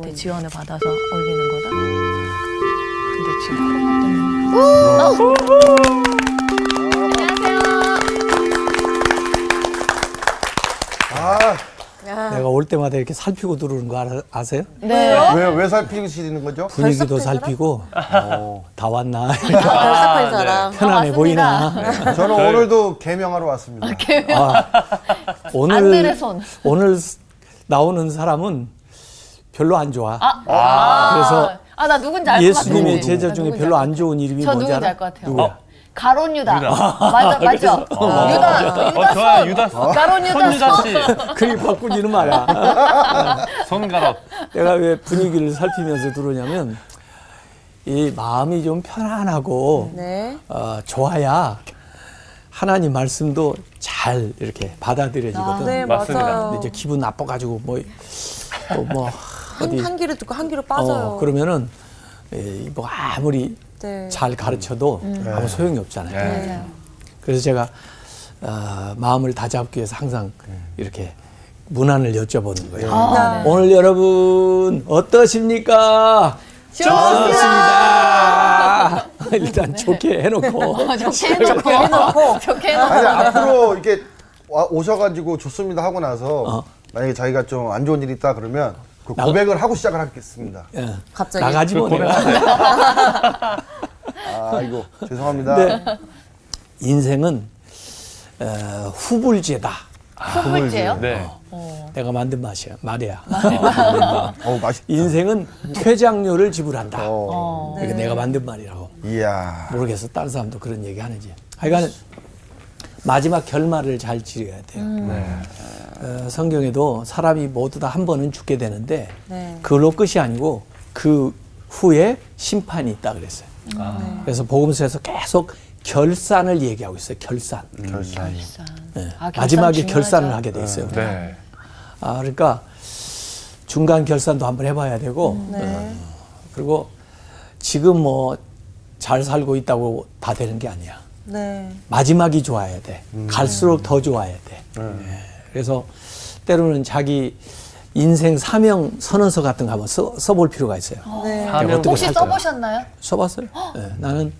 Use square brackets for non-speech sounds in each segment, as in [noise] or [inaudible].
때 지원을 받아서 올리는 거다. 근데 지금 코로나 아, 내가 올 때마다 이렇게 살피고 들어오는 거 아세요? 때문에. 네. 왜, 왜 살피시는 거죠? 분위기도 살피고 어. 다 왔나 별삭한 사람. 편안해 아, 보이나 저는 오늘도 개명하러 왔습니다. 아, 오늘 안들의 손. 오늘 나오는 사람은 별로 안 좋아. 아, 그래서 아, 나 누군지 알 것 같아. 예수님의 제자 중에 별로 안 좋은 이름이 저 뭔지 누군지 알아? 알 것 같아요. 누구야? 어, 가론 유다. [laughs] 맞아, 맞죠? 유다, 어, 좋아요. 유다 가론 유다. 손유다 씨. 그리 바꾸지는 마라. 손가락. 내가 왜 분위기를 살피면서 들어오냐면 이 마음이 좀 편안하고 네. 어, 좋아야 하나님 말씀도 잘 이렇게 받아들여지거든. 네, 맞습니다. 맞아요. 근데 이제 기분 나빠가지고 뭐, 또 뭐, 한, 어디, 한 귀로 듣고 한 귀로 빠져요. 어, 그러면은, 에, 뭐 아무리 네. 잘 가르쳐도 아무 소용이 없잖아요. 네. 그래서 제가, 어, 마음을 다잡기 위해서 항상 이렇게 문안을 여쭤보는 거예요. 아, 네. 오늘 여러분, 어떠십니까? 좋습니다. [laughs] 일단 [laughs] 좋게 해놓고. 좋게 해놓고. 좋게 해놓고. 아니, 앞으로 이렇게 와- 오셔가지고 좋습니다 하고 나서 어. 만약에 자기가 좀 안 좋은 일이 있다 그러면 그 고백을 하고 시작을 하겠습니다. 예. 갑자기. 나가지 뭐 내가. 아이고, 죄송합니다. 근데 인생은 어, 후불제다. 후불제요? 네. 내가 만든 맛이야, 말이야. 어우, 맛있다. 인생은 퇴장료를 지불한다. 어. 이게 내가 만든 말이라고. 이야. 모르겠어. 다른 사람도 그런 얘기 하는지. 하여간 마지막 결말을 잘 지어야 돼요. 어, 성경에도 사람이 모두 다 한 번은 죽게 되는데 네. 그걸로 끝이 아니고 그 후에 심판이 있다 그랬어요. 그래서 복음서에서 계속 결산을 얘기하고 있어요. 결산. 결산. 네. 아, 결산 마지막에 중요하죠. 결산을 하게 돼 있어요. 네. 아, 그러니까 중간 결산도 한번 해봐야 되고, 네. 어, 그리고 지금 뭐 잘 살고 있다고 다 되는 게 아니야. 네. 마지막이 좋아야 돼. 갈수록 더 좋아야 돼. 예. 그래서 때로는 자기 인생 사명 선언서 같은 거 한번 써, 써볼 필요가 있어요. 네. 내가 어떻게 혹시. 써보셨나요? 써봤어요. 예, 나는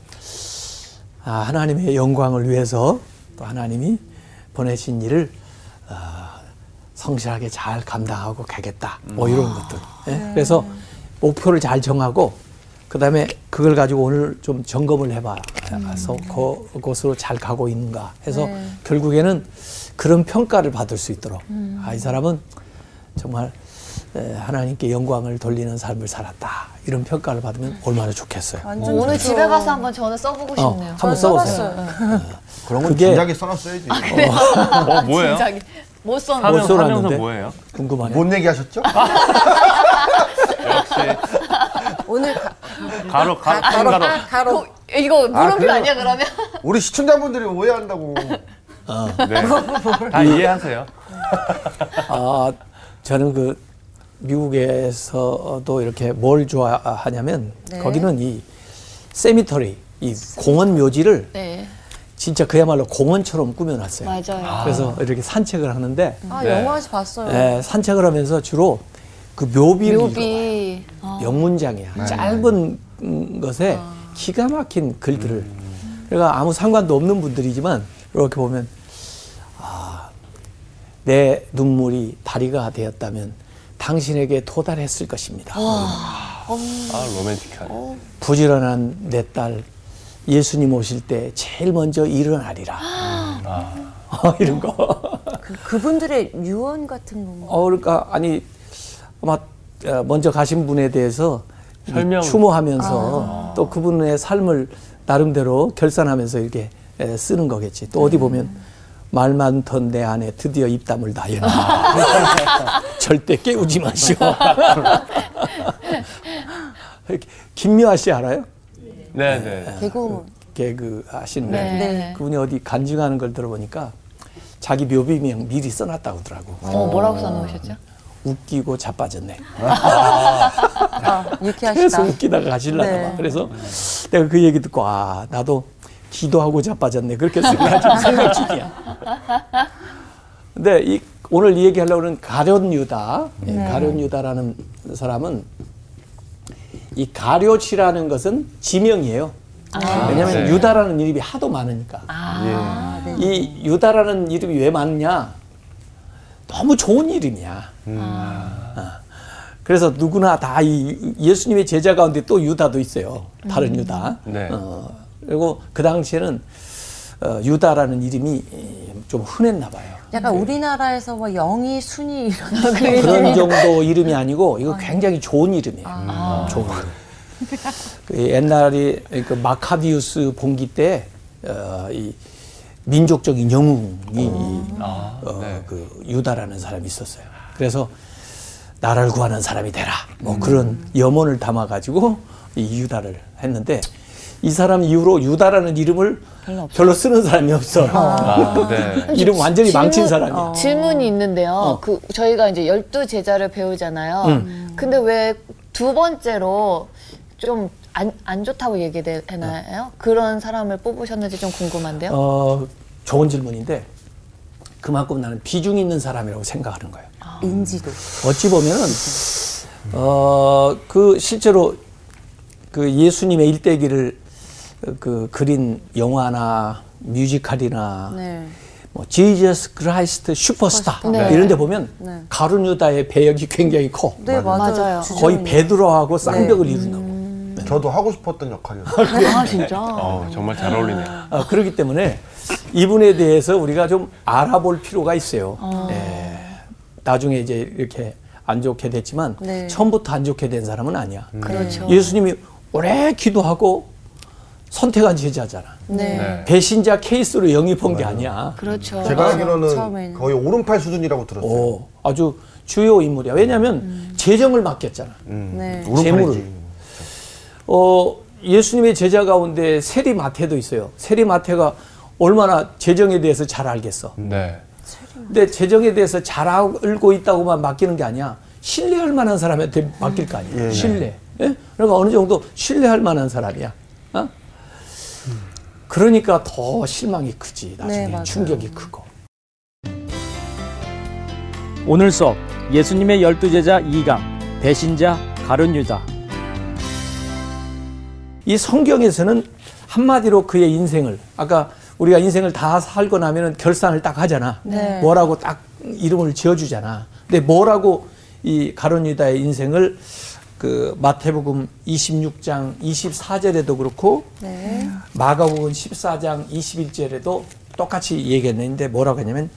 아, 하나님의 영광을 위해서 또 하나님이 보내신 일을 아, 성실하게 잘 감당하고 가겠다. 뭐 이런 것들. 예? 그래서 목표를 잘 정하고 그다음에 그걸 가지고 오늘 좀 점검을 해봐. 서 그곳으로 잘 가고 있는가 해서 결국에는 그런 평가를 받을 수 있도록 아, 이 사람은 정말 에, 하나님께 영광을 돌리는 삶을 살았다. 이런 평가를 받으면 얼마나 좋겠어요. 완전 뭐 오늘 좋죠. 집에 가서 한번 저는 써보고 어, 싶네요. 한번 저는 써보세요. 써봤어요. 그런 건 그게- 진작에 써놨어야지. 어, 뭐예요? 진작에. 못. 사명, 못 써놨는데? 뭐예요? 궁금하네. 뭔 얘기 하셨죠? [laughs] 역시 오늘 가, 가로, 가로, 가, 가로. 가로, 가로. 가로. 이거 물음표 그래요? 아니야 그러면? 우리 시청자분들이 오해한다고. 네. [laughs] 다 이해하세요. 아, 저는 그 미국에서도 이렇게 뭘 좋아하냐면 네. 거기는 이 세미터리, 이 공원 묘지를 네. 진짜 그야말로 공원처럼 꾸며놨어요. 맞아요. 그래서 이렇게 산책을 하는데 아, 네. 영화에서 봤어요. 에, 산책을 하면서 주로 그 묘비를 읽어봐요. 묘비. 어. 영문장이야. 짧은 음, 것에 기가 막힌 글들을. 그러니까 아무 상관도 없는 분들이지만 이렇게 보면 아, 내 눈물이 다리가 되었다면 당신에게 도달했을 것입니다. 아, 로맨틱하네. 부지런한 내 딸 예수님 오실 때 제일 먼저 일어나리라. 어, 이런 거. 그, 그분들의 유언 같은 건가? 어, 그러니까 아니 아마 어, 먼저 가신 분에 대해서 이 설명. 추모하면서 또 그분의 삶을 나름대로 결산하면서 이렇게 에, 쓰는 거겠지. 또 어디 보면 말 많던 내 안에 드디어 입담을 다했나. [laughs] 절대 깨우지 마시오. [laughs] 김미화 씨 알아요? 네, 네. 개그우먼. 개그 하시는 네. 분. 네. 그분이 어디 간증하는 걸 들어보니까 자기 묘비명 미리 써놨다고 하더라고. 어, 뭐라고 써놓으셨죠? 웃기고 자빠졌네. 아, 유쾌하시다. 계속 웃기다가 가실라나 네. 봐. 그래서 내가 그 얘기 듣고 아 나도 기도하고 자빠졌네 그렇게 생각하지 생각 중이야. 근데 이 오늘 이 얘기 하려고 하는 가룟 유다, 예, 가룟 유다라는 사람은 이 가룟이라는 것은 지명이에요. 왜냐하면 네. 유다라는 이름이 하도 많으니까. 아, 네. 이 유다라는 이름이 왜 많냐? 너무 좋은 이름이야. 어. 그래서 누구나 다 이 예수님의 제자 가운데 또 유다도 있어요. 다른 유다. 네. 어, 그리고 그 당시에는 어, 유다라는 이름이 좀 흔했나 봐요. 약간 우리나라에서 뭐 영희, 순희 이런 그 그런 정도 이름이 아니고 이거 굉장히 좋은 이름이에요. 좋은 이름. [laughs] 그 옛날에 그 마카비우스 봉기 때 어, 이 민족적인 영웅이 아, 어, 네. 그 유다라는 사람이 있었어요. 그래서 나라를 구하는 사람이 되라. 뭐 그런 염원을 담아 가지고 이 유다를 했는데 이 사람 이후로 유다라는 이름을 별로, 쓰는 사람이 없어. 아, 네. [laughs] 이름 완전히 망친 질문- 사람이야. 질문이 있는데요. 어. 그 저희가 이제 열두 제자를 배우잖아요. 음. 근데 왜 두 번째로 좀 안 안 좋다고 얘기되나요? 그런 사람을 뽑으셨는지 좀 궁금한데요. 어, 좋은 질문인데 그만큼 나는 비중 있는 사람이라고 생각하는 거예요. 인지도. 어찌 보면은 어, 그 실제로 그 예수님의 일대기를 그 그린 영화나 뮤지컬이나 네. 뭐 지저스 크라이스트 슈퍼스타 네. 이런 데 보면 네. 가룟 유다의 배역이 굉장히 커. 네, 맞아요. 맞아요. 거의 베드로하고 쌍벽을 이룬다고. 네. 저도 하고 싶었던 역할이었어요. 아 진짜. 어, 정말 잘 어울리네요. 아, 그렇기 때문에 이분에 대해서 우리가 좀 알아볼 필요가 있어요. 예. 나중에 이제 이렇게 안 좋게 됐지만 네. 처음부터 안 좋게 된 사람은 아니야. 그렇죠. 예수님이 오래 기도하고 선택한 제자잖아. 네. 네. 배신자 케이스로 영입한 게 아니야. 그렇죠. 제가 알기로는 처음에는. 거의 오른팔 수준이라고 들었어요. 오, 아주 주요 인물이야. 왜냐하면 재정을 맡겼잖아. 음. 네. 오른팔이지. 재물을. 어, 예수님의 제자 가운데 세리 마태도 있어요. 세리 마태가 얼마나 재정에 대해서 잘 알겠어. 네. 근데 재정에 대해서 잘 알고 있다고만 맡기는 게 아니야. 신뢰할 만한 사람한테 맡길 거 아니야. 예, 예. 신뢰. 예? 그러니까 어느 정도 신뢰할 만한 사람이야. 어? 그러니까 더 실망이 크지. 나중에 네. 충격이 크고. 오늘 수업 예수님의 열두 제자 2강 배신자 가룟 유다 이 성경에서는 한마디로 그의 인생을 아까 우리가 인생을 다 살고 나면은 결산을 딱 하잖아. 네. 뭐라고 딱 이름을 지어주잖아. 근데 뭐라고 이 가론 유다의 인생을 그 마태복음 26장 24절에도 그렇고 네. 마가복음 14장 21절에도 똑같이 얘기했는데 뭐라고 했냐면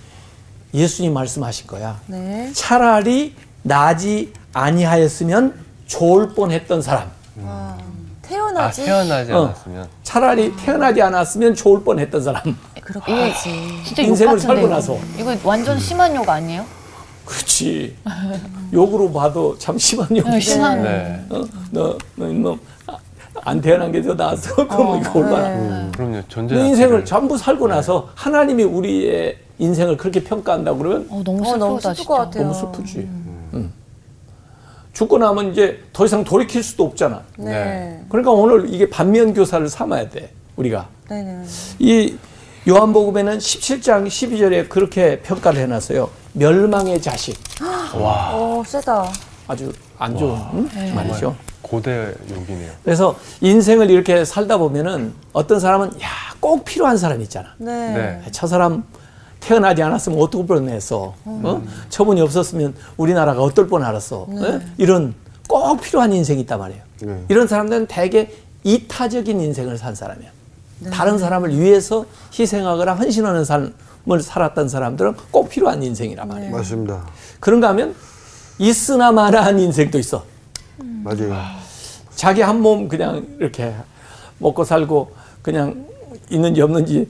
예수님 말씀하신 거야. 네. 차라리 나지 아니하였으면 좋을 뻔했던 사람. 와. 아, 태어나지? 태어나지 어. 않았으면. 차라리 태어나지 않았으면 좋을 뻔했던 사람. 그렇게까지. 진짜 인생을 살고 이거. 나서. 이거 완전 심한 욕 아니에요? 그렇지. 욕으로 봐도 참 심한 네, 욕이지. 심한. 네. 어? 너, 너 이놈 아, 안 태어난 게 더 나았어. 그러면 이거 얼마나. 네. 그럼요. 존재 내 인생을 자체를- 전부 살고 나서 하나님이 우리의 인생을 그렇게 평가한다고 그러면 어, 너무 어, 슬프다 너무 슬플 진짜. 것 같아요. 너무 슬프지. 응. 죽고 나면 이제 더 이상 돌이킬 수도 없잖아. 네. 그러니까 오늘 이게 반면 교사를 삼아야 돼. 우리가. 네 네. 이 요한복음에는 17장 12절에 그렇게 평가를 해놨어요. 멸망의 자식. 어, 세다. 아주 안 좋은 응? 말이죠. 고대 욕이네요. 그래서 인생을 이렇게 살다 보면은 어떤 사람은 야, 꼭 필요한 사람 있잖아. 네. 네. 저 사람 태어나지 않았으면 어떻게 뻔했어. 어? 처분이 없었으면 우리나라가 어떨 뻔 알았어. 어? 이런 꼭 필요한 인생이 있단 말이에요. 네. 이런 사람들은 대개 이타적인 인생을 산 사람이야. 다른 사람을 위해서 희생하거나 헌신하는 삶 을 살았던 사람들은 꼭 필요한 인생이란 말이에요. 맞습니다. 그런가 하면 있으나 마나한 인생도 있어. 맞아요. 자기 한 몸 그냥 이렇게 먹고 살고 그냥 있는지 없는지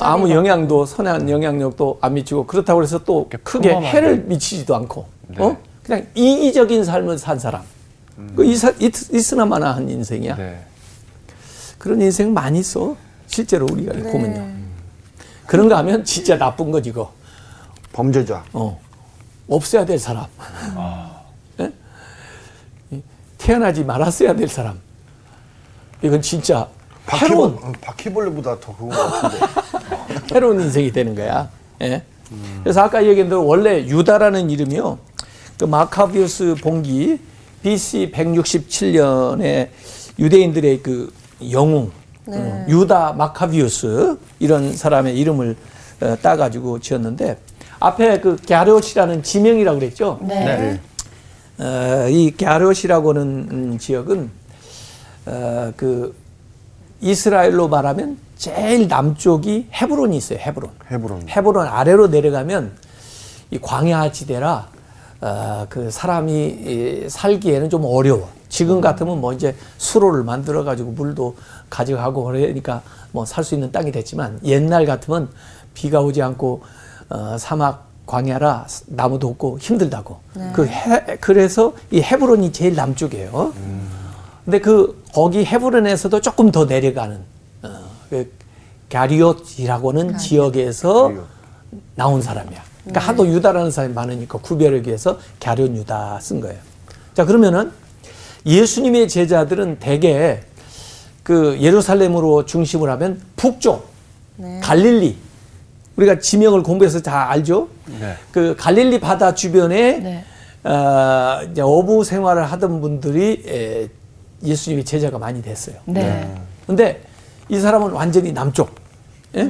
아무 영향도 선한 영향력도 안 미치고 그렇다고 해서 또 크게. 해를 미치지도 않고 네. 어? 그냥 이기적인 삶을 산 사람 그 있, 있, 있으나마나한 인생이야 네. 그런 인생 많이 있어 실제로 우리가 보면요 그런가 하면 진짜 나쁜 거지 그 범죄자. 어. 없어야 될 사람. 예? 이, 태어나지 말았어야 될 사람. 이건 진짜 바퀴벌, 해로운, 어, 바퀴벌레보다 더 그런 것 같은데. [laughs] 해로운 인생이 되는 거야. 예? 그래서 아까 얘기한 대로 원래 유다라는 이름이요. 그 마카비우스 봉기 BC 167년에 유대인들의 그 영웅 음, 유다 마카비우스 이런 사람의 이름을 어, 따가지고 지었는데 앞에 그 갸롯이라는 지명이라고 그랬죠. 네. 어, 이 갸롯이라고는 음, 지역은 어, 그 이스라엘로 말하면 제일 남쪽이 헤브론이 있어요. 헤브론. 헤브론. 헤브론 아래로 내려가면 이 광야 지대라 어, 그 사람이 이, 살기에는 좀 어려워. 지금 같으면 뭐 이제 수로를 만들어 가지고 물도 가져가고 그러니까 뭐 살 수 있는 땅이 됐지만 옛날 같으면 비가 오지 않고 어, 사막 광야라 나무도 없고 힘들다고. 그 해, 그래서 이 헤브론이 제일 남쪽이에요. 근데 그 거기 헤브론에서도 조금 더 내려가는 어, 그 가리옷이라고는 지역에서 가리옷. 나온 사람이야. 그러니까 하도 유다라는 사람이 많으니까 구별하기 위해서 가룟 유다 쓴 거예요. 자 그러면은 예수님의 제자들은 대개 그 예루살렘으로 중심을 하면 북쪽 갈릴리 우리가 지명을 공부해서 다 알죠. 네. 그 갈릴리 바다 주변에 네. 어, 이제 어부 생활을 하던 분들이 에, 예수님의 제자가 많이 됐어요. 네. 근데 이 사람은 완전히 남쪽, 예?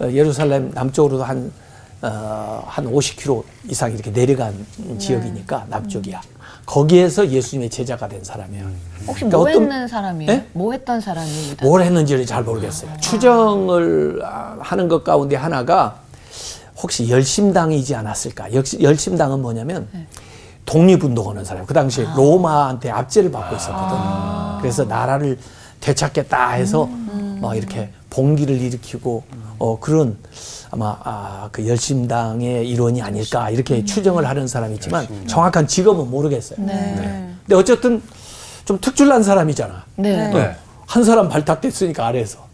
어, 예루살렘 남쪽으로도 한, 어, 한 50km 이상 이렇게 내려간 지역이니까 남쪽이야. 거기에서 예수님의 제자가 된 사람이야. 혹시 그러니까 뭐 어떤- 했는 사람이에요? 예? 뭐 했던 사람이 유다? 뭘 했는지를 잘 모르겠어요. 추정을 아, 하는 것 가운데 하나가 혹시 열심당이지 않았을까? 역시 열심당은 뭐냐면 독립운동하는 사람. 그 당시에 로마한테 압제를 받고 있었거든. 그래서 나라를 되찾겠다 해서 막 이렇게 봉기를 일으키고 어 그런 아마 아, 그 열심당의 일원이 아닐까 이렇게 추정을 하는 사람이 있지만 정확한 직업은 모르겠어요. 네. 근데 어쨌든 좀 특출난 사람이잖아. 네. 네. 한 사람 발탁됐으니까 아래에서.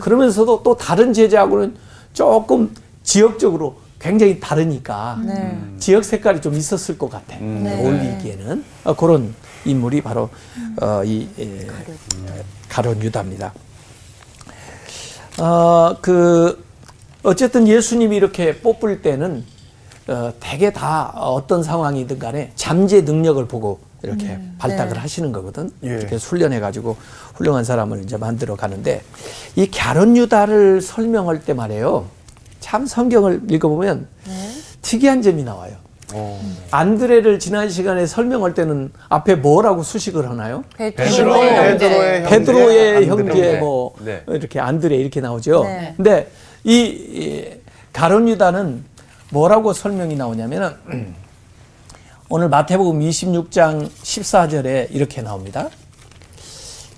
그러면서도 또 다른 제자하고는 조금 지역적으로 굉장히 다르니까 네. 지역 색깔이 좀 있었을 것 같아. 어울리기에는 어, 그런 인물이 바로 어, 이 예, 가론 유다입니다. 어, 그 어쨌든 예수님이 이렇게 뽑을 때는 어, 대개 다 어떤 상황이든 간에 잠재 능력을 보고 이렇게 발탁을 하시는 거거든. 예. 이렇게 훈련해 가지고 훌륭한 사람을 이제 만들어 가는데 이 갸론 유다를 설명할 때 말이에요. 참 성경을 읽어보면 특이한 점이 나와요. 어. 안드레를 지난 시간에 설명할 때는 앞에 뭐라고 수식을 하나요? 베드로 베드로의. 베드로의 안드레. 형제 뭐 네. 이렇게 안드레 이렇게 나오죠. 네. 근데 이, 이 가론 유다는 뭐라고 설명이 나오냐면은 [clears throat] 오늘 마태복음 26장 14절에 이렇게 나옵니다.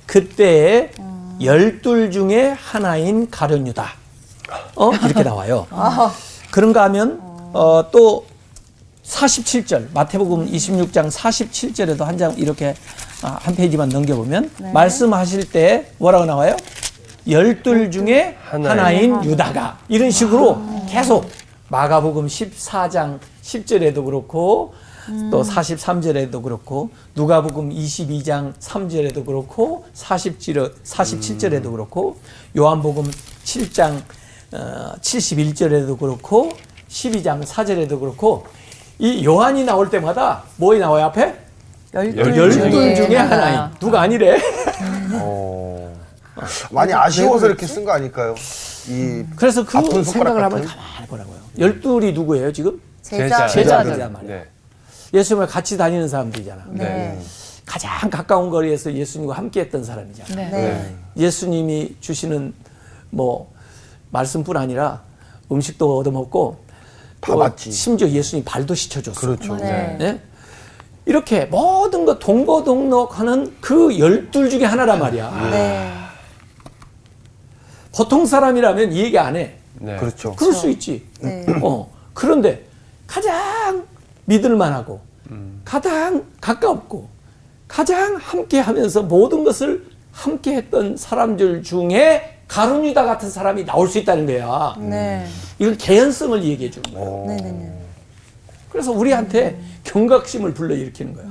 그때에 열둘 중에 하나인 가론 유다. 어? 이렇게 나와요. 그런가 하면 어, 또 47절 마태복음 26장 47절에도 한 장 이렇게 아, 한 페이지만 넘겨보면 말씀하실 때 뭐라고 나와요? 열둘 중에 하나인. 하나인 유다가 이런 식으로 계속 마가복음 14장 10절에도 그렇고 또 43절에도 그렇고 누가복음 22장 3절에도 그렇고 40절 47절에도 그렇고 요한복음 7장 어, 71절에도 그렇고 12장 4절에도 그렇고 이 요한이 나올 때마다 뭐이 나와요 앞에? 열둘 열둘 중에 중에 하나. 하나인 누가 아니래? 어. 많이 아쉬워서 이렇게 쓴 거 아닐까요? 이 그래서 그 생각을 한번 같은? 가만히 보라고요. 열둘이 누구예요 지금? 제자. 제자들이란 말이에요. 네. 예수님을 같이 다니는 사람들이잖아. 네. 가장 가까운 거리에서 예수님과 함께했던 사람이잖아. 네. 네. 예수님이 주시는 뭐 말씀뿐 아니라 음식도 얻어먹고 다또 맞지. 심지어 예수님 발도 씻혀줬어. 그렇죠. 네. 네? 이렇게 모든 거 동거동록하는 그 열둘 중에 하나란 말이야. 네. 보통 사람이라면 이 얘기 안 해. 네. 그렇죠. 그럴 수 있지. 네. 어. 그런데 가장 믿을만하고 가장 가깝고 가장 함께 하면서 모든 것을 함께 했던 사람들 중에 가룟유다 같은 사람이 나올 수 있다는 거야. 네. 이건 개연성을 얘기해 주는 거야. 어. 네. 네. 네. 그래서 우리한테 경각심을 불러일으키는 거야.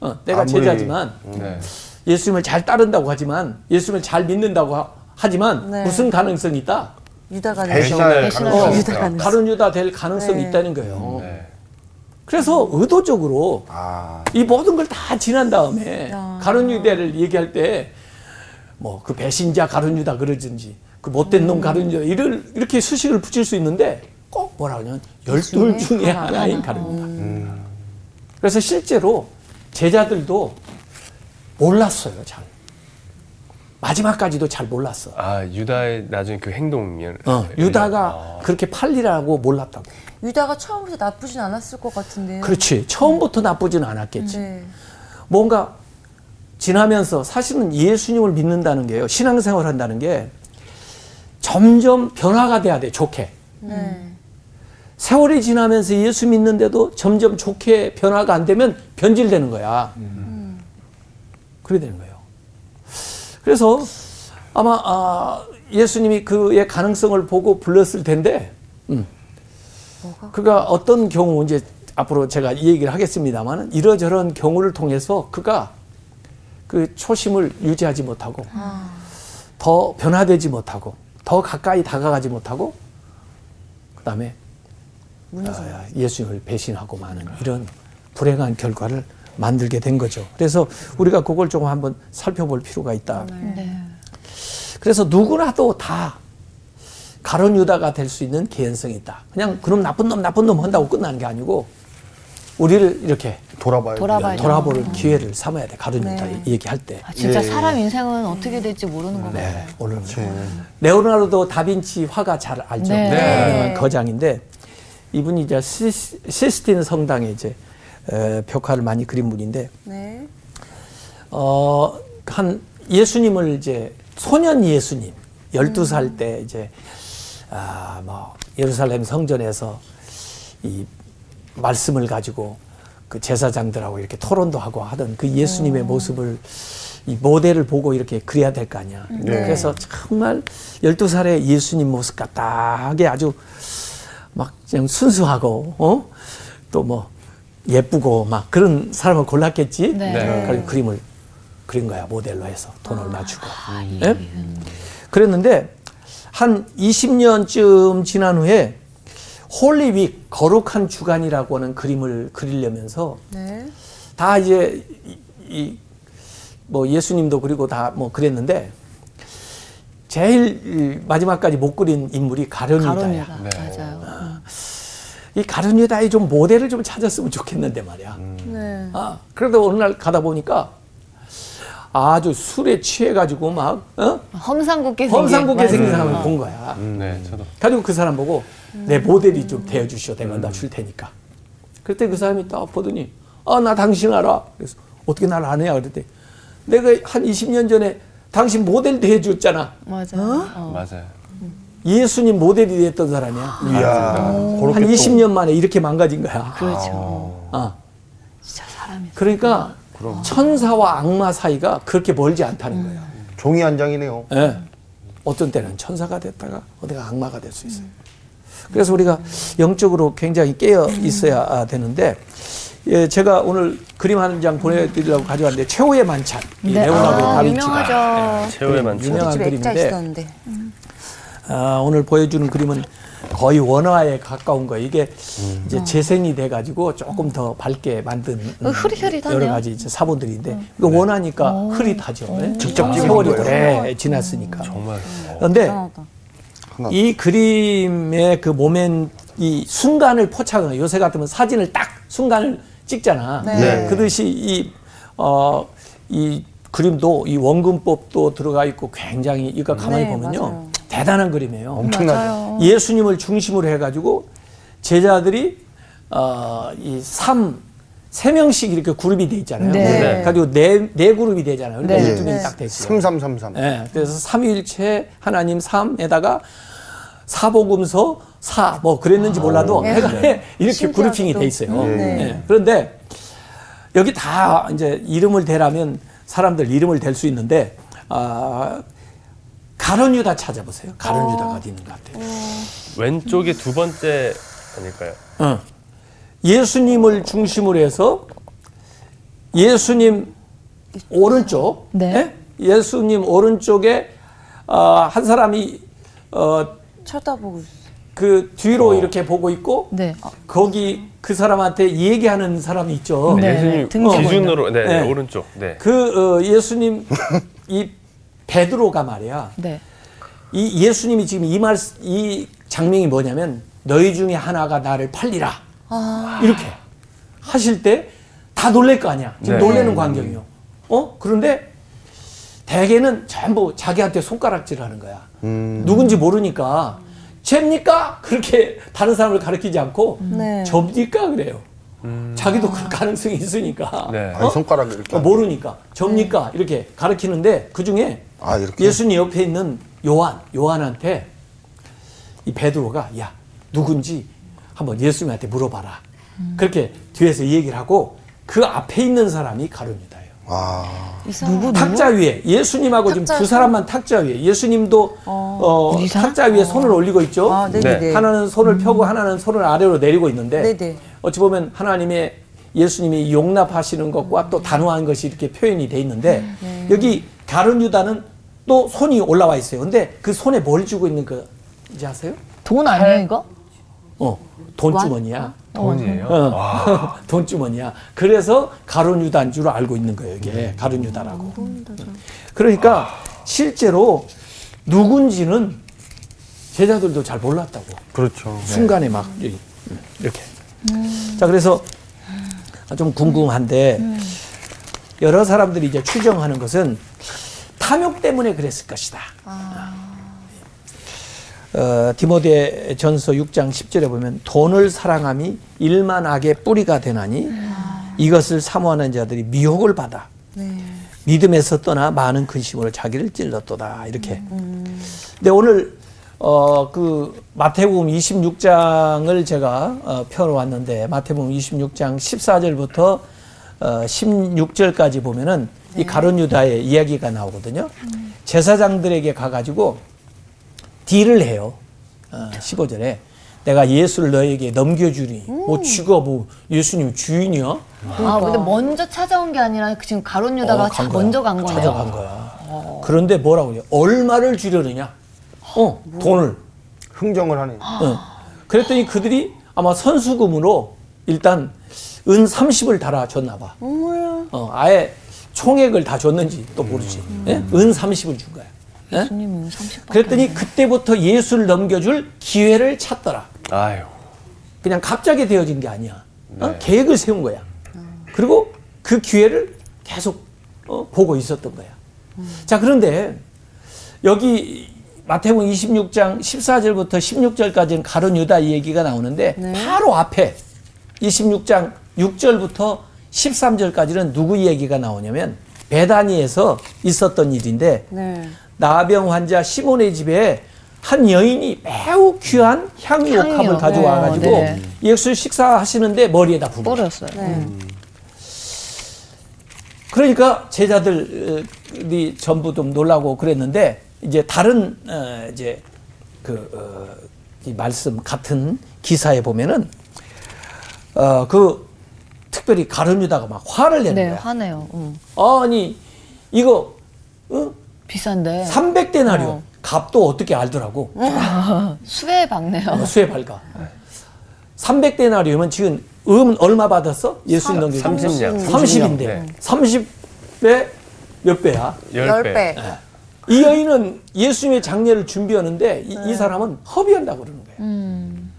어, 내가 아무리- 제자지만 네. 예수님을 잘 따른다고 하지만 예수님을 잘 믿는다고 하, 지만 네. 무슨 가능성이 있다? 유다가 수 있다. 유다가 가론 유다 될 가능성이 네. 있다는 거예요. 네. 그래서 의도적으로 아, 이 모든 걸 다 지난 다음에 야. 가론 유다를 얘기할 때 뭐 그 배신자 가론 유다 그러든지 그 못된 놈 가론 유다 이를 이렇게 수식을 붙일 수 있는데 꼭 뭐라 그러냐면 열둘 중에 하나인 가론 유다. 그래서 실제로 제자들도 몰랐어요, 잘. 마지막까지도 잘 몰랐어. 아 유다의 나중에 그 행동이 어, 유다가 아. 그렇게 팔리라고 몰랐다고. 유다가 처음부터 나쁘진 않았을 것 같은데요. 그렇지. 처음부터 나쁘지는 않았겠지. 네. 뭔가 지나면서 사실은 예수님을 믿는다는 게요. 신앙생활 한다는 게 점점 변화가 돼야 돼, 좋게. 네. 세월이 지나면서 예수 믿는데도 점점 좋게 변화가 안 되면 변질되는 거야. 그래 되는 거예요. 그래서 아마 아, 예수님이 그의 가능성을 보고 불렀을 텐데, 음. 그가 어떤 경우 이제 앞으로 제가 이 얘기를 하겠습니다만은 이러저런 경우를 통해서 그가 그 초심을 유지하지 못하고 더 변화되지 못하고 더 가까이 다가가지 못하고 그다음에 아, 예수님을 배신하고 마는 이런 불행한 결과를 만들게 된 거죠. 그래서 우리가 그걸 조금 한번 살펴볼 필요가 있다. 네. 그래서 누구라도 다 가론 유다가 될 수 있는 개연성이 있다. 그냥 그럼 나쁜 놈 나쁜 놈 한다고 끝나는 게 아니고 우리를 이렇게 돌아봐야 돌아봐야 돼요. 돌아볼 기회를 삼아야 돼. 가룟 유다 네. 얘기할 때. 아, 진짜 예. 사람 인생은 어떻게 될지 모르는 거 같아요. 네, 오늘. 레오나르도 다빈치 화가 잘 알죠. 네. 유명한 거장인데 이분이 이제 시스, 시스틴 성당에 이제 에, 벽화를 많이 그린 분인데 네. 어, 한 예수님을 이제 소년 예수님 12살 때 이제 아, 뭐 예루살렘 성전에서 이 말씀을 가지고 그 제사장들하고 이렇게 토론도 하고 하던 그 예수님의 모습을 이 모델을 보고 이렇게 그려야 될 거 아니야. 그래서 정말 12살의 예수님 모습 같다하게 아주 막 그냥 순수하고 어? 또 뭐 예쁘고 막 그런 사람을 골랐겠지. 네. 네. 그런 그림을 그린 거야 모델로 해서 돈을 맞추고. 예? 그랬는데 한 20년쯤 지난 후에 홀리윅 거룩한 주간이라고 하는 그림을 그리려면서 네. 다 이제 이 뭐 예수님도 그리고 다 뭐 그랬는데 제일 이 마지막까지 못 그린 인물이 가룟유다야. 가론유다 네. 맞아요. 이 가룟유다의 좀 모델을 좀 찾았으면 좋겠는데 말이야. 네. 아, 그래도 어느 날 가다 보니까 아주 술에 취해가지고 막 어? 험상궂게 생긴 험상궂게 생긴. 사람을 본 거야. 네, 저도 가지고 그 사람 보고 내 모델이 좀 되어 주시오. 내가 나줄 테니까. 그때 그 사람이 딱 보더니 아 나 당신 알아. 그래서 어떻게 날 아느냐 그랬더니 내가 한 20년 전에 당신 모델 대해줬잖아. 맞아요. 어. 맞아요. 예수님 모델이 됐던 사람이야. 이야, 한 그렇게 또- 20년 만에 이렇게 망가진 거야. 그렇죠. 어. 진짜 사람이. 그러니까 천사와 악마 사이가 그렇게 멀지 않다는 거야. 종이 한 장이네요. 예. 어떤 때는 천사가 됐다가 어디가 악마가 될 수 있어요. 그래서 우리가 영적으로 굉장히 깨어 있어야 아, 되는데 예, 제가 오늘 그림 한 장 보내드리려고 가져왔는데 최후의 만찬 이 네. 레오나르도 아, 다빈치가 유명하죠. 최후의 만찬. 유명한 집에 액자 그림인데 있었는데. 아, 오늘 보여주는 그림은 거의 원화에 가까운 거예요. 이게 이제 재생이 돼가지고 조금 더 밝게 만든 어, 흐릿흐릿하네요. 여러 가지 이제 사본들인데 이거 원하니까 흐릿하죠. 예? 직접 찍은 세월이 거예요. 오래 지났으니까. 정말 그런데. 이 그림의 그 모멘 이 순간을 포착은 요새 같으면 사진을 딱 순간을 찍잖아. 네. 그듯이 이 어, 이 그림도 이 원근법도 들어가 있고 굉장히 이거 가만히 네, 보면요 맞아요. 대단한 그림이에요. 엄청나죠. 예수님을 중심으로 해가지고 제자들이 어, 이삼 세 명씩 이렇게 그룹이 돼 있잖아요. 네. 네. 가지고 네, 네 그룹이 되잖아요. 그러니까 네. 12명이 네. 딱 됐어요. 3333. 예, 그래서 삼위일체 하나님 삼에다가 사복음서 사 뭐 그랬는지 몰라도 네. 해가 이렇게 신기하게도. 그룹핑이 돼 있어요. 네. 예, 그런데 여기 다 이제 이름을 대라면 사람들 이름을 댈 수 있는데 아 가론 유다 찾아보세요. 가론 유다가 어디 있는 것 같아요. 왼쪽이 두 번째 아닐까요? 어. 예수님을 중심으로 해서 예수님 오른쪽, 네. 예? 예수님 오른쪽에 어, 한 사람이 어, 쳐다보고 있어. 그 뒤로 이렇게 보고 있고 네. 거기 그 사람한테 얘기하는 사람이 있죠. 네. 예수님 등지고 기준으로 네, 네, 네. 오른쪽. 네. 그 어, 예수님 [laughs] 이 베드로가 말이야. 네. 이 예수님이 지금 이 말 이 장면이 뭐냐면 너희 중에 하나가 나를 팔리라 이렇게 하실 때 다 놀랄 거 아니야. 지금 네. 놀라는 광경이요. 어 그런데 대개는 전부 자기한테 손가락질하는 거야. 음. 누군지 모르니까 쟵니까 그렇게 다른 사람을 가르치지 않고 네. 접니까 그래요. 자기도 그 가능성이 있으니까 네. 아니, 손가락을 이렇게. 어, 모르니까 접니까 이렇게 가르치는데 그 중에 아, 이렇게. 예수님 옆에 있는 요한 요한한테 이 베드로가 야 누군지 한번 예수님한테 물어봐라 그렇게 뒤에서 얘기를 하고 그 앞에 있는 사람이 가룟유다예요. 아, 누구 탁자 위에 예수님하고 지금 탁자 두 사람만 탁자 위에 예수님도 어, 탁자 위에 손을 올리고 있죠. 아, 네네네. 네. 하나는 손을 펴고 하나는 손을 아래로 내리고 있는데 네네. 어찌 보면 하나님의 예수님이 용납하시는 것과 또 단호한 것이 이렇게 표현이 돼 있는데 여기 가룟 유다는 또 손이 올라와 있어요. 근데 그 손에 뭘 쥐고 있는 거인지 아세요? 돈 아니에요 이거? 어, 돈 주머니야. 돈이에요. 어, [laughs] 돈 주머니야. 그래서 가룟 유다인 줄 알고 있는 거예요. 이게 가룟 유다라고. 그러니까 실제로 누군지는 제자들도 잘 몰랐다고. 그렇죠. 순간에 막 이- 이렇게. 자 그래서 좀 궁금한데 여러 사람들이 이제 추정하는 것은 탐욕 때문에 그랬을 것이다. 어, 디모데 전서 6장 10절에 보면 돈을 사랑함이 일만하게 뿌리가 되나니 이것을 사모하는 자들이 미혹을 받아 믿음에서 떠나 많은 근심으로 자기를 찔렀도다. 이렇게. 근데 오늘 어 그 마태복음 26장을 제가 어, 펴놓았는데 마태복음 26장 14절부터 어 16절까지 보면은 이 가룟 유다의 이야기가 나오거든요. 제사장들에게 가가지고 딜을 해요. 어, 15절에 내가 예수를 너에게 넘겨주리. 뭐 쥐가 뭐 예수님 주인이야? 아 근데 먼저 찾아온 게 아니라 지금 가론 유다가 어, 간 자- 거야. 먼저 간 거네요. 찾아간 거야. 그런데 뭐라고 그래? 얼마를 주려느냐? 어, 돈을. 흥정을 하네. 어. 그랬더니 그들이 아마 선수금으로 일단 은 30을 달아줬나 봐. 어, 아예 총액을 다 줬는지 또 모르지. 예? 은 30을 준 거야. 예? 예수님은 30번. 그랬더니 그때부터 예수를 넘겨줄 기회를 찾더라. 아유. 그냥 갑자기 되어진 게 아니야. 어? 네. 계획을 세운 거야. 그리고 그 기회를 계속 어, 보고 있었던 거야. 자, 그런데 여기 마태복음 26장 14절부터 16절까지는 가룟 유다 이 얘기가 나오는데 바로 앞에 26장 6절부터 13절까지는 누구 얘기가 나오냐면 베다니에서 있었던 일인데 네. 나병 환자 시몬의 집에 한 여인이 매우 귀한 향유 옥합을 향유요. 가져와 가지고 네. 예수 식사하시는데 머리에다 부어. 뻘었어요. 네. 그러니까 제자들이 전부 좀 놀라고 그랬는데 이제 다른 어, 이제 그 어, 이 말씀 같은 기사에 보면은 어 그 특별히 가룟유다가 막 화를 내는 네, 거야. 화내요. 응. 아니 이거 어? 비싼데. 300데나리온 어. 값도 어떻게 알더라고. [laughs] 수에 박네요. 어, 수에 밝아. 300데나리오면 지금 음 얼마 받았어? 예수님 넘겨 30냥. 30인데 네. 30배 몇 배야? 열 10배. 배. 이 여인은 예수님의 장례를 준비하는데 이, 이 사람은 허비한다고 그러는 거예요. 음.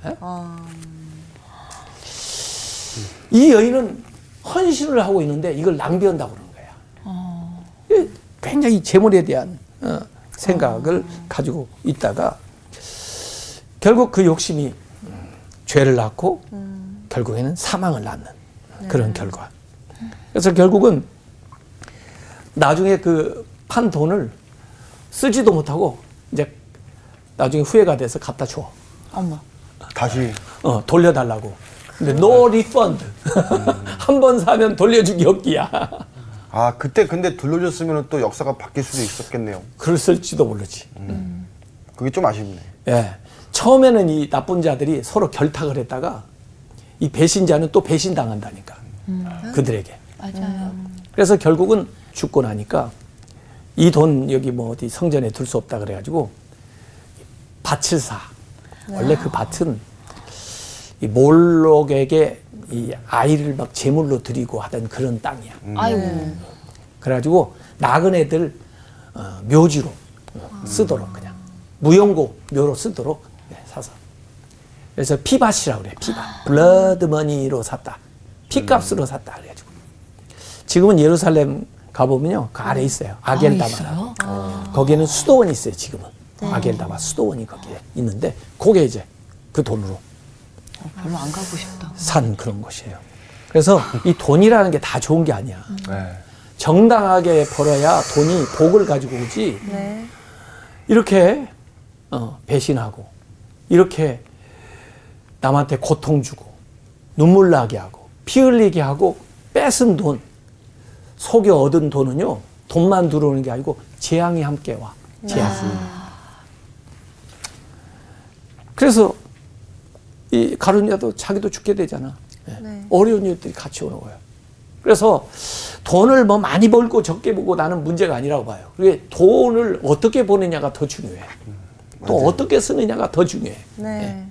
이 여인은 헌신을 하고 있는데 이걸 낭비한다고 그러는 거야. 이 굉장히 재물에 대한 어, 생각을 가지고 있다가 결국 그 욕심이 죄를 낳고 결국에는 사망을 낳는 그런 결과. 그래서 결국은 나중에 그 판 돈을 쓰지도 못하고 이제 나중에 후회가 돼서 갖다 줘. 어머. 다시. 어, 돌려달라고. 근데 no refund. [laughs] 한 번 사면 돌려주기 없기야. 아, 그때 근데 돌려줬으면 또 역사가 바뀔 수도 있었겠네요. 그랬을지도 모르지. 그게 좀 아쉽네. 예. 처음에는 이 나쁜 자들이 서로 결탁을 했다가 이 배신자는 또 배신당한다니까. 그들에게. 맞아요. 그래서 결국은 죽고 나니까 이 돈 여기 뭐 어디 성전에 둘 수 없다 그래가지고 밭을 사. 원래 그 밭은 이 몰록에게 이 아이를 막 제물로 드리고 하던 그런 땅이야. 아이고. 그래가지고 나그네들 어, 묘지로 어, 쓰도록 그냥. 무용고 묘로 쓰도록 네, 사서. 그래서 피밭이라고 그래 피밭. 블러드머니로 샀다. 피값으로 샀다 그래가지고. 지금은 예루살렘 가보면요 그 아래 있어요. 아겔다마라고 거기에는 수도원이 있어요 지금은. 아겔다마 수도원이 거기에 있는데 그게 이제 그 돈으로 별로 안 가고 싶다. 산 그런 곳이에요 그래서 이 돈이라는 게 다 좋은 게 아니야 네. 정당하게 벌어야 돈이 복을 가지고 오지 네. 이렇게 어, 배신하고 이렇게 남한테 고통 주고 눈물 나게 하고 피 흘리게 하고 뺏은 돈 속여 얻은 돈은요 돈만 들어오는 게 아니고 재앙이 함께 와 재앙 그래서 이 가룟유다도 자기도 죽게 되잖아 예. 네. 어려운 일들이 같이 오는 거예요 그래서 돈을 뭐 많이 벌고 적게 벌고 나는 문제가 아니라고 봐요. 그게 돈을 어떻게 버느냐가 더 중요해. 또 어떻게 쓰느냐가 더 중요해. 네.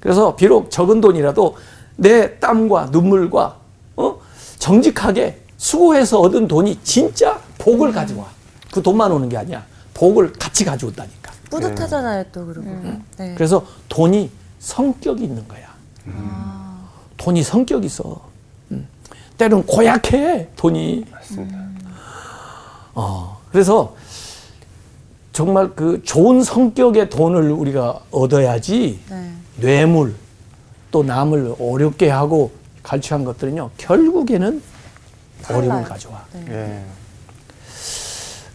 그래서 비록 적은 돈이라도 내 땀과 눈물과 어? 정직하게 수고해서 얻은 돈이 진짜 복을 가져와. 그 돈만 오는 게 아니야. 복을 같이 가져온다니까. 뿌듯하잖아요, 또 그리고. 네. 그래서 돈이 성격이 있는 거야. 돈이 성격이 있어. 음. 때로는 고약해, 돈이. 맞습니다. 어, 그래서 정말 그 좋은 성격의 돈을 우리가 얻어야지 네. 뇌물 또 남을 어렵게 하고 갈취한 것들은요 결국에는 어려움을 달라요. 가져와. 네. 예.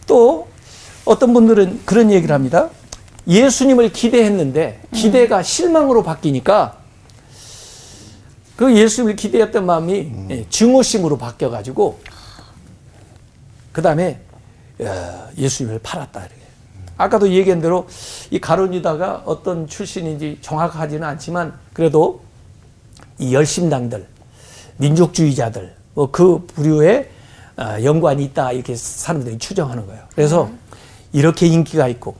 또 어떤 분들은 그런 얘기를 합니다. 예수님을 기대했는데 기대가 실망으로 바뀌니까 그 예수님을 기대했던 마음이 예, 증오심으로 바뀌어가지고 그 다음에 예수님을 팔았다. 이렇게. 아까도 얘기한 대로 이 가론유다가 어떤 출신인지 정확하지는 않지만 그래도 이 열심당들, 민족주의자들, 뭐 그 부류에 어, 연관이 있다 이렇게 사람들이 추정하는 거예요. 그래서 이렇게 인기가 있고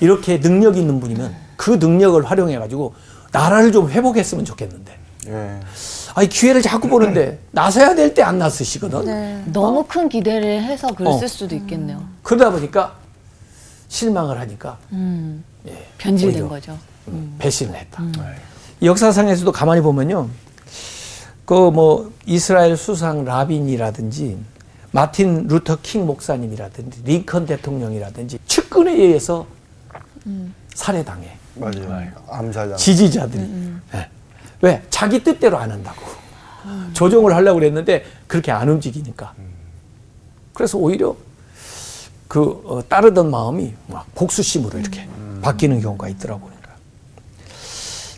이렇게 능력 있는 분이면 그 능력을 활용해 가지고 나라를 좀 회복했으면 좋겠는데. 예. 아니 기회를 자꾸 보는데 나서야 될 때 안 나서시거든. 네. 너무 큰 기대를 해서 그랬을 어. 수도 있겠네요. 그러다 보니까 실망을 하니까 음. 예, 변질된 거죠. 배신을 했다. 이 역사상에서도 가만히 보면요. 그 뭐 이스라엘 수상 라빈이라든지 마틴 루터 킹 목사님이라든지 링컨 대통령이라든지 측근에 의해서 살해당해. 맞아요. 암살자. 지지자들이. 예. 왜? 자기 뜻대로 안 한다고. 조정을 하려고 그랬는데 그렇게 안 움직이니까. 그래서 오히려 그 어, 따르던 마음이 막 복수심으로 이렇게 바뀌는 경우가 있더라고요.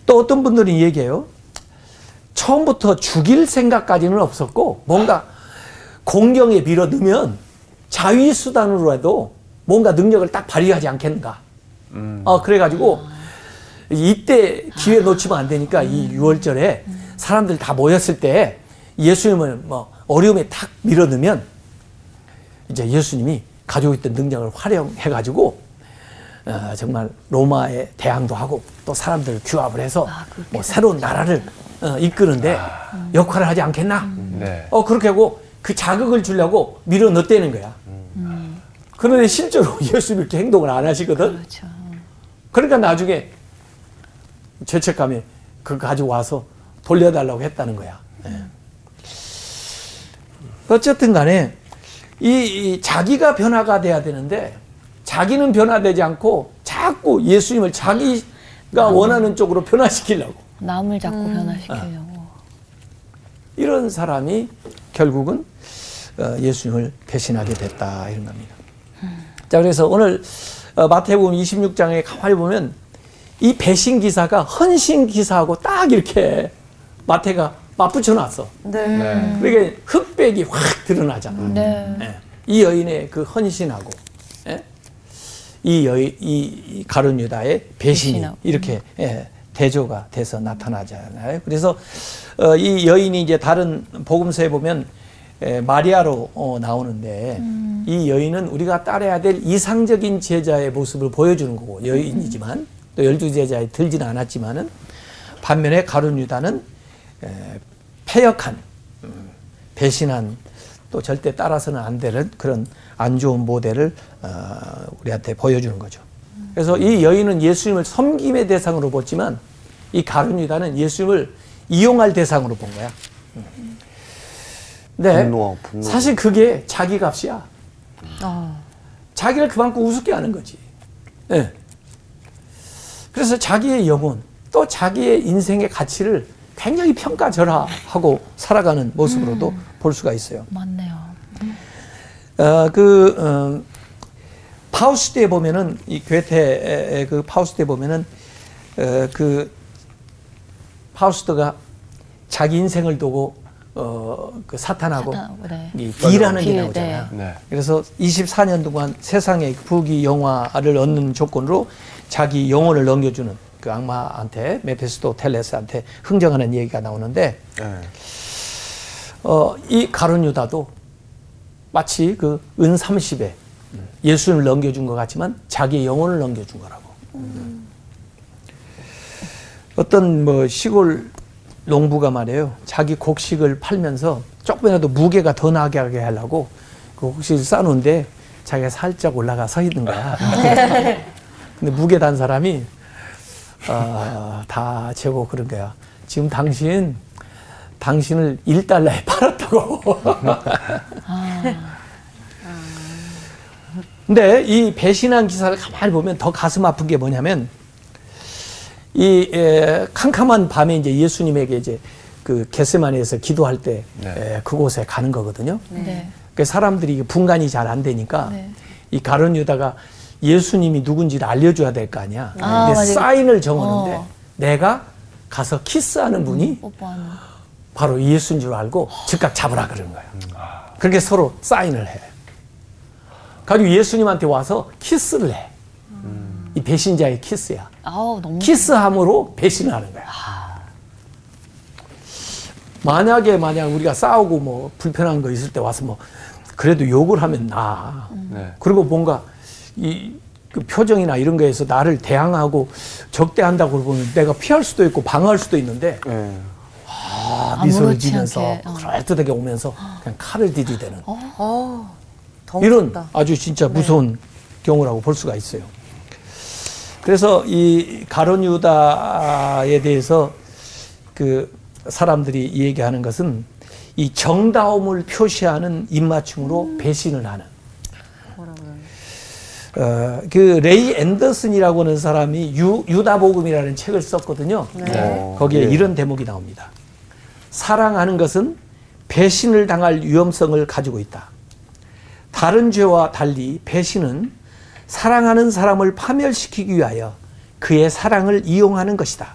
또 어떤 분들은 얘기해요. 처음부터 죽일 생각까지는 없었고 뭔가 공경에 밀어 넣으면 자위 수단으로라도 뭔가 능력을 딱 발휘하지 않겠는가. 어, 그래가지고 이때 기회 놓치면 안 되니까 이 6월절에 사람들 다 모였을 때 예수님을 뭐 어려움에 탁 밀어 넣으면 이제 예수님이 가지고 있던 능력을 활용해가지고 어, 정말 로마에 대항도 하고 또 사람들을 규합을 해서 뭐 새로운 나라를 어, 이끄는데 역할을 하지 않겠나? 네. 어 그렇게 하고 그 자극을 주려고 밀어 넣었다는 거야. 그런데 실제로 [laughs] 예수님 이렇게 행동을 안 하시거든. 그렇죠. 그러니까 나중에 죄책감에 그거 가지고 와서 돌려달라고 했다는 거야. 예. 어쨌든 간에 이, 이 자기가 변화가 돼야 되는데 자기는 변화되지 않고 자꾸 예수님을 자기가 원하는 쪽으로 변화시키려고 남을 자꾸 변화시키려고. 이런 사람이 결국은 어, 예수님을 배신하게 됐다 이런 겁니다. 자 그래서 오늘 어, 마태복음 26장에 가만히 보면 이 배신 기사가 헌신 기사하고 딱 이렇게 마태가 맞붙여 놨어. 네. 네. 그러니까 흑백이 확 드러나잖아. 네. 예. 이 여인의 그 헌신하고 예? 이 여인 이, 이 가룟 유다의 배신이 배신하고. 이렇게 예, 대조가 돼서 나타나잖아요. 그래서 어, 이 여인이 이제 다른 복음서에 보면 에, 마리아로 어, 나오는데 이 여인은 우리가 따라야 될 이상적인 제자의 모습을 보여주는 거고 여인이지만 또 열두 제자에 들지는 않았지만은 반면에 가룟 유다는 에, 패역한 음, 배신한 또 절대 따라서는 안 되는 그런 안 좋은 모델을 어, 우리한테 보여주는 거죠. 그래서 이 여인은 예수님을 섬김의 대상으로 봤지만 이 가룟 유다는 예수님을 이용할 대상으로 본 거야. 음. 근데 분노, 분노. 사실 그게 자기 값이야. 어. 자기를 그만큼 우습게 하는 거지. 예. 그래서 자기의 영혼 또 자기의 인생의 가치를 굉장히 평가절하하고 살아가는 모습으로도 볼 수가 있어요. 맞네요. 어, 그 어, 파우스트에 보면은 이 괴테의 그 파우스트에 보면은 어, 그 파우스트가 자기 인생을 두고 어, 그 사탄하고 사탄하고, 네. 이 deal하는 게 deal, 나오잖아요. 네. 그래서 24년 동안 세상의 부귀 영화를 얻는 조건으로 자기 영혼을 넘겨주는 그 악마한테 메피스토펠레스한테 흥정하는 얘기가 나오는데 네. 어, 이 가룟 유다도 마치 그 은 30에 예수님을 넘겨준 것 같지만 자기의 영혼을 넘겨준 거라고. 어떤 뭐 시골 농부가 말이에요. 자기 곡식을 팔면서 조금이라도 무게가 더 나게 하게 하려고 그 곡식을 싸놓은데 자기가 살짝 올라가 서 있는 거야. [laughs] 근데 무게 단 사람이 어, 다 재고 그런 거야. 지금 당신 당신을 1달러에 팔았다고. [laughs] 근데 이 배신한 기사를 가만히 보면 더 가슴 아픈 게 뭐냐면 이 에, 캄캄한 밤에 이제 예수님에게 이제 그 겟세마네에서 기도할 때 네. 에, 그곳에 가는 거거든요. 네. 그 사람들이 분간이 잘 안 되니까 네. 이 가론 유다가 예수님이 누군지를 알려줘야 될 거 아니야. 아, 근데 맞아요. 사인을 적었는데 어. 내가 가서 키스하는 분이 오빠는 바로 예수인 줄 알고 즉각 잡으라 그러는 거예요. 그렇게 서로 사인을 해. 가지고 예수님한테 와서 키스를 해. 이 배신자의 키스야. 아우 너무 키스함으로 배신을 하는 거야. 만약에 만약 우리가 싸우고 뭐 불편한 거 있을 때 와서 뭐 그래도 욕을 하면 나. 네. 그리고 뭔가 이 그 표정이나 이런 거에서 나를 대항하고 적대한다고 보면 내가 피할 수도 있고 방어할 수도 있는데 네. 아, 미소를 지면서 어. 그럴듯하게 오면서 그냥 칼을 디디대는 어, 더 이런. 아주 진짜 무서운 경우라고 볼 수가 있어요. 그래서 이 가론 유다에 대해서 그 사람들이 얘기하는 것은 이 정다움을 표시하는 입맞춤으로 배신을 하는. 어, 그 레이 앤더슨이라고 하는 사람이 유, 유다복음이라는 책을 썼거든요. 네. 거기에 네. 이런 대목이 나옵니다. 사랑하는 것은 배신을 당할 위험성을 가지고 있다. 다른 죄와 달리 배신은 사랑하는 사람을 파멸시키기 위하여 그의 사랑을 이용하는 것이다.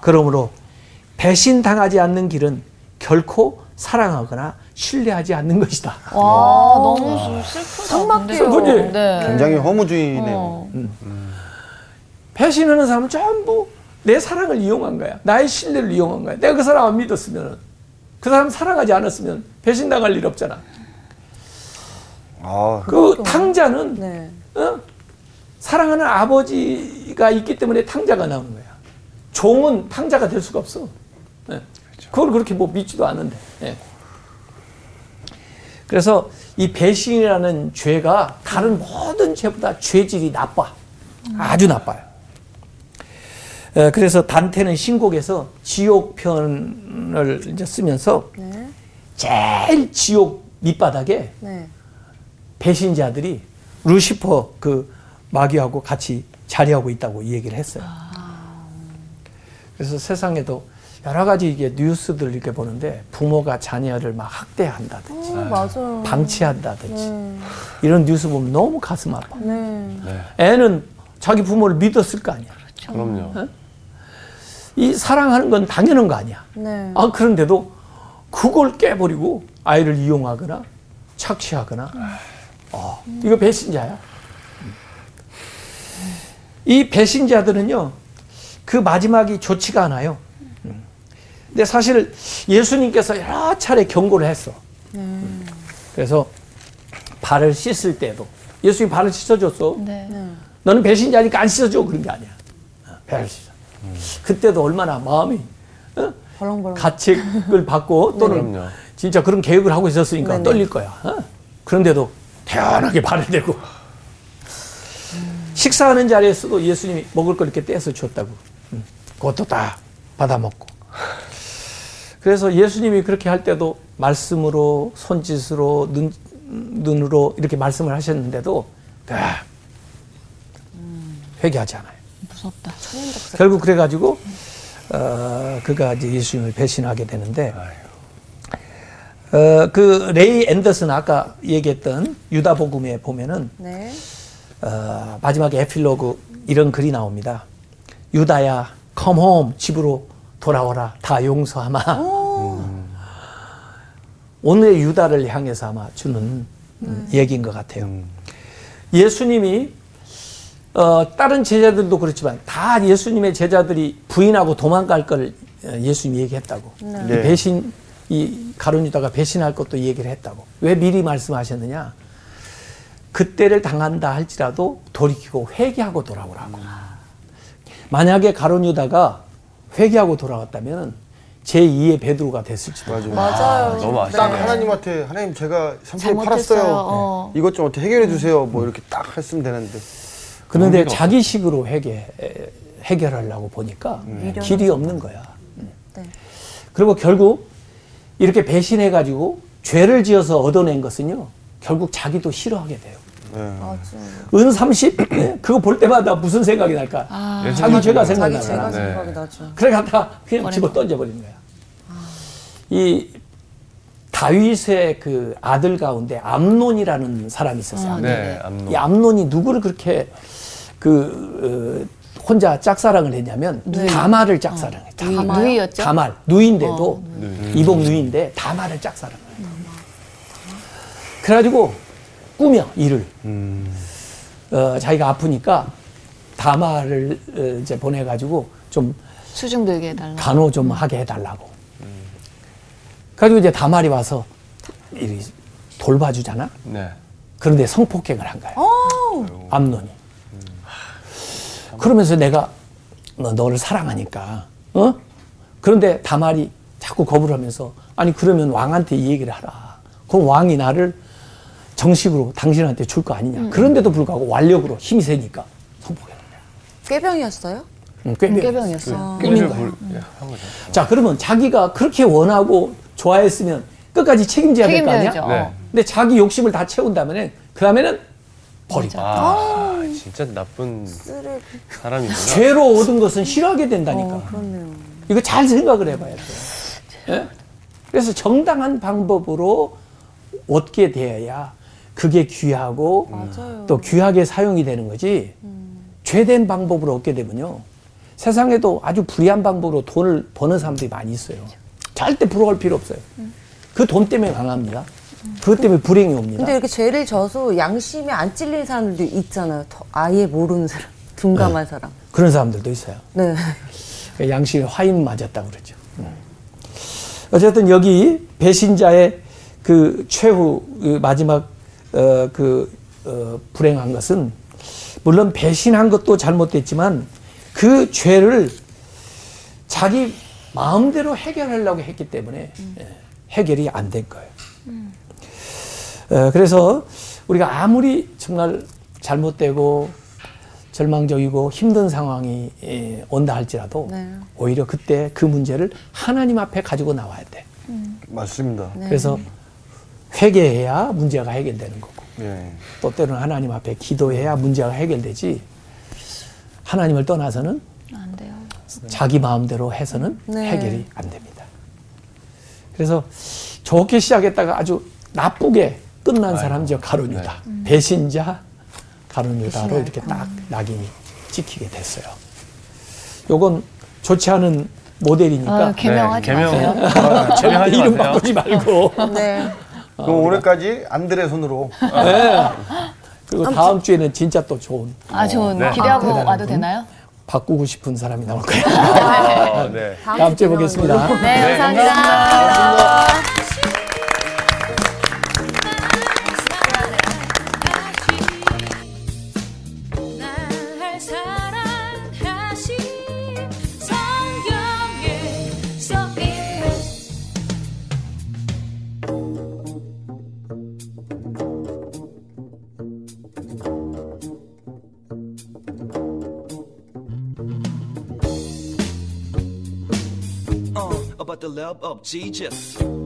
그러므로 배신 당하지 않는 길은 결코 사랑하거나 신뢰하지 않는 것이다. 와 너무 슬프다. 근데. 그지? 네. 굉장히 허무주의네요. 어. 배신하는 사람은 전부 내 사랑을 이용한 거야. 나의 신뢰를 이용한 거야. 내가 그 사람 안 믿었으면 그 사람 사랑하지 않았으면 배신당할 일 없잖아. 아, 그 탕자는 네. 어? 사랑하는 아버지가 있기 때문에 탕자가 나오는 거야. 종은 탕자가 될 수가 없어. 예. 그걸 그렇게 뭐 믿지도 않는데. 예. 그래서 이 배신이라는 죄가 다른 모든 죄보다 죄질이 나빠. 아주 나빠요. 예, 그래서 단테는 신곡에서 지옥편을 이제 쓰면서 네. 제일 지옥 밑바닥에 네. 배신자들이 루시퍼 그 마귀하고 같이 자리하고 있다고 이 얘기를 했어요. 그래서 세상에도 여러 가지 이게 뉴스들 이렇게 보는데 부모가 자녀를 막 학대한다든지 어, 맞아요. 방치한다든지 네. 이런 뉴스 보면 너무 가슴 아파. 네. 네. 애는 자기 부모를 믿었을 거 아니야. 그럼요. 이 사랑하는 건 당연한 거 아니야. 네. 아 그런데도 그걸 깨버리고 아이를 이용하거나 착취하거나 어, 이거 배신자야. 이 배신자들은요 그 마지막이 좋지가 않아요. 음. 근데 사실 예수님께서 여러 차례 경고를 했어. 음. 그래서 발을 씻을 때도 예수님 발을 씻어줬어. 네. 네. 너는 배신자니까 안 씻어줘 그런 게 아니야. 배할 수 있어. 그때도 얼마나 마음이 어? 벌렁벌렁. 가책을 받고 또는. 진짜 그런 계획을 하고 있었으니까. 떨릴 거야. 어? 그런데도 태연하게 발을 대고 식사하는 자리에서도 예수님이 먹을 걸 이렇게 떼서 줬다고. 음, 그것도 다 받아 먹고. 그래서 예수님이 그렇게 할 때도 말씀으로 손짓으로 눈 눈으로 이렇게 말씀을 하셨는데도 다 회개하지 않아요. 무섭다. 결국 그래가지고 어, 그가 이제 예수님을 배신하게 되는데 어, 그 레이 앤더슨 아까 얘기했던 유다 복음에 보면은 네. 어, 마지막에 에필로그 이런 글이 나옵니다. 유다야, come home 집으로 돌아오라 다 용서하마. 오늘의 유다를 향해서 아마 주는 음, 얘기인 것 같아요. 예수님이 어, 다른 제자들도 그렇지만 다 예수님의 제자들이 부인하고 도망갈 걸 어, 예수님이 얘기했다고. 이 네. 배신 이 가룟 유다가 배신할 것도 얘기를 했다고. 왜 미리 말씀하셨느냐? 그때를 당한다 할지라도 돌이키고 회개하고 돌아오라고. 만약에 가룟 유다가 회개하고 돌아왔다면 제2의 베드로가 됐을지도. 맞아요. 맞아요. 너무 딱 아쉽네요. 하나님한테 하나님 제가 삼촌 잘못했어요. 팔았어요. 어. 이것 좀 어떻게 해결해 주세요. 뭐 이렇게 딱 했으면 되는데. 그런데 자기식으로 해결, 해결하려고 보니까 길이 없는 거야. 네. 그리고 결국 이렇게 배신해가지고 죄를 지어서 얻어낸 것은요, 결국 자기도 싫어하게 돼요. 네. 맞아요. 은 30? 네? [clears throat] 그거 볼 때마다 무슨 생각이 날까? 아, 자기 죄가 자기 네. 생각이 나죠. 그래 갖다 그냥 집어 던져버리는 거야. 이 다윗의 그 아들 가운데 암논이라는 사람이 있었어요. 네, 암론. 이 암논이 누구를 그렇게 그 어, 혼자 짝사랑을 했냐면 다말을 짝사랑했다. 누이, 누이였죠? 다말 누인데도 누이. 이복 누인데 다말을 짝사랑을 했다. 그래가지고 꾸며 일을 어, 자기가 아프니까 다말을 어, 이제 보내가지고 좀 수중 들게 해달라. 간호 좀 하게 해달라고. 그래가지고 이제 다말이 와서 이 돌봐주잖아. 네. 그런데 성폭행을 한 거야. 암론이. 그러면서 내가 너, 너를 사랑하니까, 어? 그런데 다말이 자꾸 거부를 하면서, 아니, 그러면 왕한테 이 얘기를 하라. 그럼 왕이 나를 정식으로 당신한테 줄 거 아니냐. 그런데도 불구하고 완력으로 힘이 세니까 성폭행을 한 거야. 꾀병이었어요? 응, 꾀병. 예, 한 거죠. 자, 그러면 자기가 그렇게 원하고 좋아했으면 끝까지 책임져야 될 거 아니야? 네. 근데 자기 욕심을 다 채운 다음에 그 다음에는 버리고. 아, 진짜 나쁜. 사람이구나. 죄로 얻은 것은 싫어하게 된다니까. 어, 그렇네요. 이거 잘 생각을 해봐야 돼. 예? 그래서 정당한 방법으로 얻게 되어야 그게 귀하고 맞아요. 또 귀하게 사용이 되는 거지. 죄된 방법으로 얻게 되면요. 세상에도 아주 불리한 방법으로 돈을 버는 사람들이 많이 있어요. 절대 부러울 필요 없어요. 그 돈 때문에 강합니다. 그것 때문에 불행이 옵니다. 근데 이렇게 죄를 져서 양심에 안 찔린 사람들도 있잖아요. 더 아예 모르는 사람, 둔감한 사람. 그런 사람들도 있어요. 네. 그 양심에 화인 맞았다 그러죠. 음. 어쨌든 여기 배신자의 그 최후 그 마지막 어, 그 어, 불행한 것은 물론 배신한 것도 잘못됐지만 그 죄를 자기 마음대로 해결하려고 했기 때문에 예, 해결이 안 된 거예요. 어, 그래서 우리가 아무리 정말 잘못되고 절망적이고 힘든 상황이 예, 온다 할지라도 네. 오히려 그때 그 문제를 하나님 앞에 가지고 나와야 돼. 맞습니다. 그래서 회개해야 문제가 해결되는 거고 예. 또 때로는 하나님 앞에 기도해야 문제가 해결되지 하나님을 떠나서는 안 돼요. 자기 마음대로 해서는 네. 해결이 안 됩니다. 그래서 좋게 시작했다가 아주 나쁘게 끝난 사람이죠 가론유다 배신자 가론유다로 이렇게 딱 낙인이 찍히게 됐어요. 요건 좋지 않은 모델이니까 아, 개명하지 네, 개명. 마세요. 아, 개명하지 이름 마세요. 바꾸지 말고 [laughs] 네. 그럼 올해까지 안드레 손으로 그리고 다음 주에는 진짜 또 좋은 아, 좋은 네. 기대하고 대단한 와도 분. 되나요? 바꾸고 싶은 사람이 나올 [laughs] 거예요. 아, 네. 다음 주에 보겠습니다. 네, 감사합니다. 날 사랑하시 up up Jesus.